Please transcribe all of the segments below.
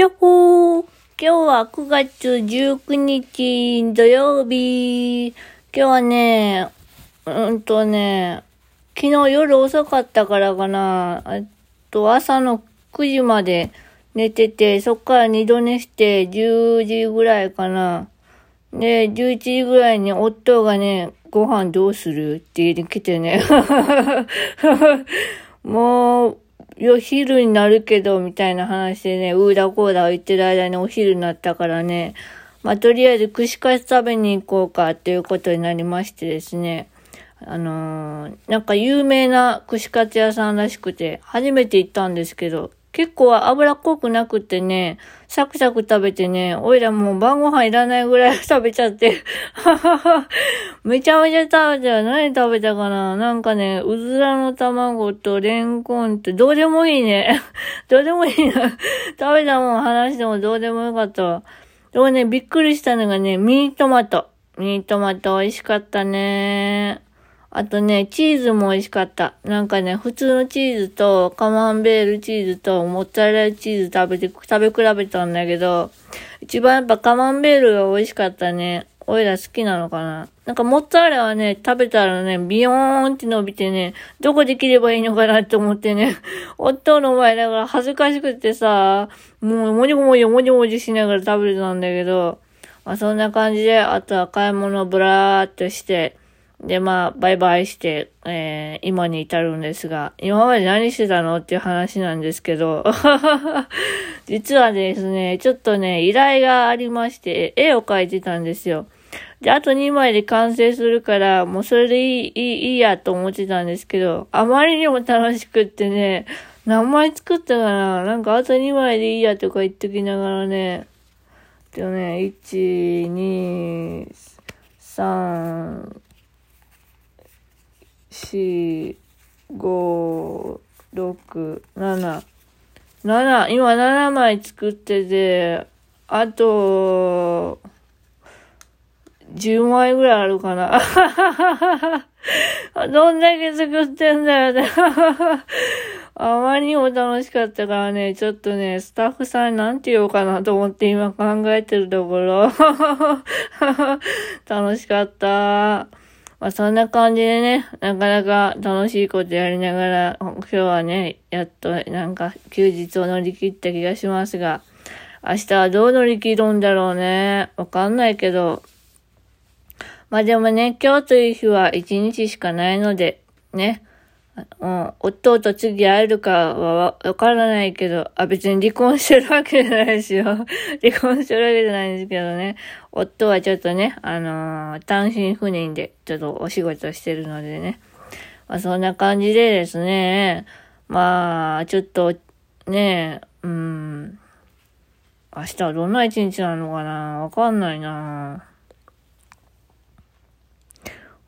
やっほー今日は9月19日土曜日。今日はね、うんとね、昨日夜遅かったからかな。えっと、朝の9時まで寝てて、そっから二度寝して10時ぐらいかな。で、11時ぐらいに夫がね、ご飯どうする？って言ってきてね。もう、よ、昼になるけど、みたいな話でね、うーだこーだ言ってる間にお昼になったからね、まあ、とりあえず串カツ食べに行こうかっていうことになりましてですね、あのー、なんか有名な串カツ屋さんらしくて、初めて行ったんですけど、結構脂っこくなくてね、サクサク食べてね、おいらもう晩ご飯いらないぐらい食べちゃって。はははめちゃめちゃ食べたよ。何食べたかな？なんかね、うずらの卵とレンコンと、どうでもいいね。どうでもいいな。食べたもん話してもどうでもよかったわ。でもね、びっくりしたのがね、ミニトマト。ミニトマト美味しかったね。あとね、チーズも美味しかった。なんかね、普通のチーズとカマンベールチーズとモッツァレラチーズ食べて、食べ比べたんだけど、一番やっぱカマンベールが美味しかったね。おいら好きなのかななんかモッツァレラはね、食べたらね、ビヨーンって伸びてね、どこで切ればいいのかなって思ってね、夫の前だから恥ずかしくてさ、もうもじもじもじもじしながら食べてたんだけど、まあそんな感じで、あとは買い物ブラーっとして、で、まあ、バイバイして、えー、今に至るんですが、今まで何してたのっていう話なんですけど、実はですね、ちょっとね、依頼がありまして、絵を描いてたんですよ。で、あと2枚で完成するから、もうそれでいい、いい、いいやと思ってたんですけど、あまりにも楽しくってね、何枚作ったかな？なんかあと2枚でいいやとか言っときながらね、でもね、1、2、3、四、五、六、七。七、今七枚作ってて、あと、10枚ぐらいあるかな。どんだけ作ってんだよね。あまりにも楽しかったからね、ちょっとね、スタッフさんなんて言おうかなと思って今考えてるところ。楽しかった。まあそんな感じでね、なかなか楽しいことやりながら、今日はね、やっとなんか休日を乗り切った気がしますが、明日はどう乗り切るんだろうね。わかんないけど。まあでもね、今日という日は一日しかないので、ね。うん、夫と次会えるかはわからないけど、あ、別に離婚してるわけじゃないですよ。離婚してるわけじゃないんですけどね。夫はちょっとね、あのー、単身赴任でちょっとお仕事してるのでね。まあそんな感じでですね、まあ、ちょっと、ね、うん、明日はどんな一日なのかな？わかんないな。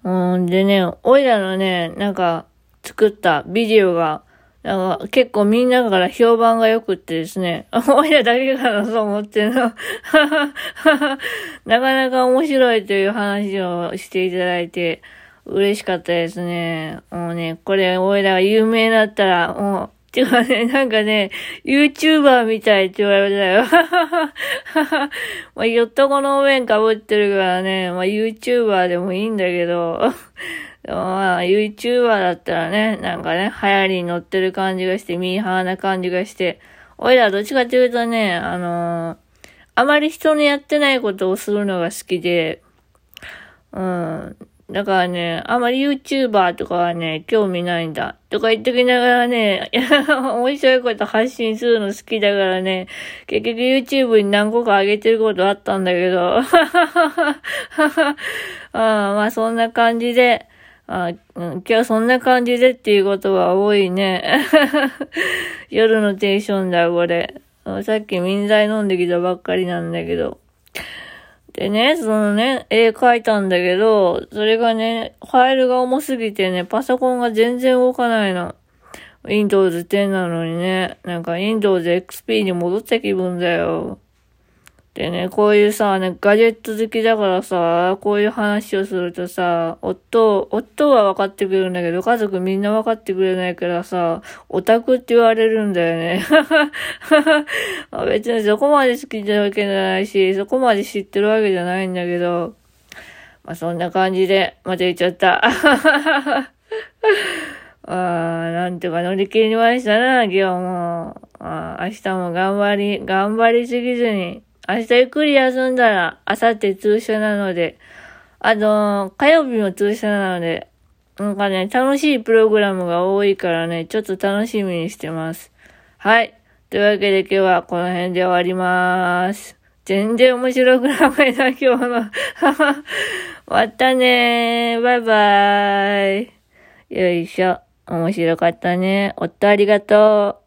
うん、でね、おいらのね、なんか、作ったビデオが、なんか結構みんなから評判が良くってですね、おいらだけかなと思っての。なかなか面白いという話をしていただいて、嬉しかったですね。もうね、これ、おいらが有名だったら、もう、てかね、なんかね、YouTuber みたいって言われたよ。まあ、よっとこのお面被ってるからね、まあ、YouTuber でもいいんだけど、まあ、YouTuber だったらね、なんかね、流行りに乗ってる感じがして、ミーハーな感じがして、おいらどっちかっていうとね、あのー、あまり人のやってないことをするのが好きで、うん。だからね、あまり YouTuber とかはね、興味ないんだ。とか言っときながらね、面白いこと発信するの好きだからね、結局 YouTube に何個か上げてることあったんだけど。あまあそんな感じで、あ、うん、今日そんな感じでっていうことは多いね。夜のテンションだ、これ。さっき民剤飲んできたばっかりなんだけど。でね、そのね、絵描いたんだけど、それがね、ファイルが重すぎてね、パソコンが全然動かないの。Windows 10なのにね、なんか Windows XP に戻った気分だよ。でね、こういうさ、ね、ガジェット好きだからさ、こういう話をするとさ、夫、夫は分かってくれるんだけど、家族みんな分かってくれないからさ、オタクって言われるんだよね。別にそこまで好きなわけじゃないし、そこまで知ってるわけじゃないんだけど、まあそんな感じで、また言っちゃった。ああなんとか乗り切りましたな、今日も。あ明日も頑張り、頑張りすぎずに、明日ゆっくり休んだら、明後日通所なので、あと、火曜日も通所なので、なんかね、楽しいプログラムが多いからね、ちょっと楽しみにしてます。はい。というわけで今日はこの辺で終わりまーす。全然面白くなかった、今日の。終わったねー。バイバーイ。よいしょ。面白かったね。おっとありがとう。